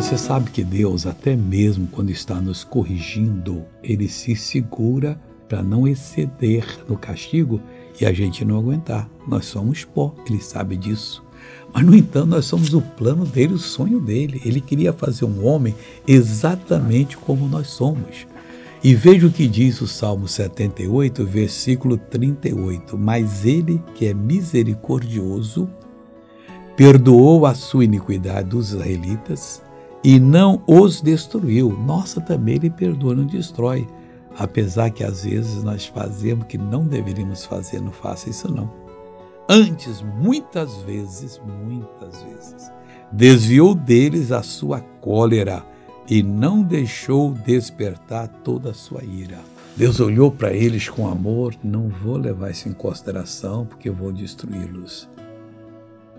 Você sabe que Deus, até mesmo quando está nos corrigindo, ele se segura para não exceder no castigo e a gente não aguentar. Nós somos pó, ele sabe disso. Mas, no entanto, nós somos o plano dele, o sonho dele. Ele queria fazer um homem exatamente como nós somos. E veja o que diz o Salmo 78, versículo 38. Mas ele, que é misericordioso, perdoou a sua iniquidade dos israelitas e não os destruiu. Nossa, também ele perdoa, não destrói. Apesar que às vezes nós fazemos que não deveríamos fazer, não faça isso não. Antes, muitas vezes, muitas vezes, desviou deles a sua cólera e não deixou despertar toda a sua ira. Deus olhou para eles com amor, não vou levar isso em consideração porque eu vou destruí-los.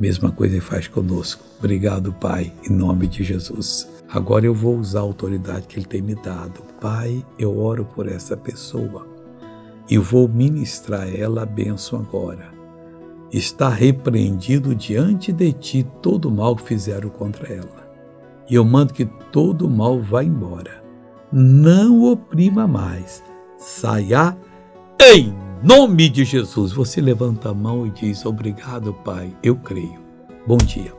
Mesma coisa ele faz conosco. Obrigado, Pai, em nome de Jesus. Agora eu vou usar a autoridade que Ele tem me dado. Pai, eu oro por essa pessoa e vou ministrar ela a bênção agora. Está repreendido diante de ti todo o mal que fizeram contra ela. E eu mando que todo o mal vá embora. Não oprima mais. Saia em nome de Jesus. Você levanta a mão e diz: Obrigado, Pai, eu creio. Bom dia.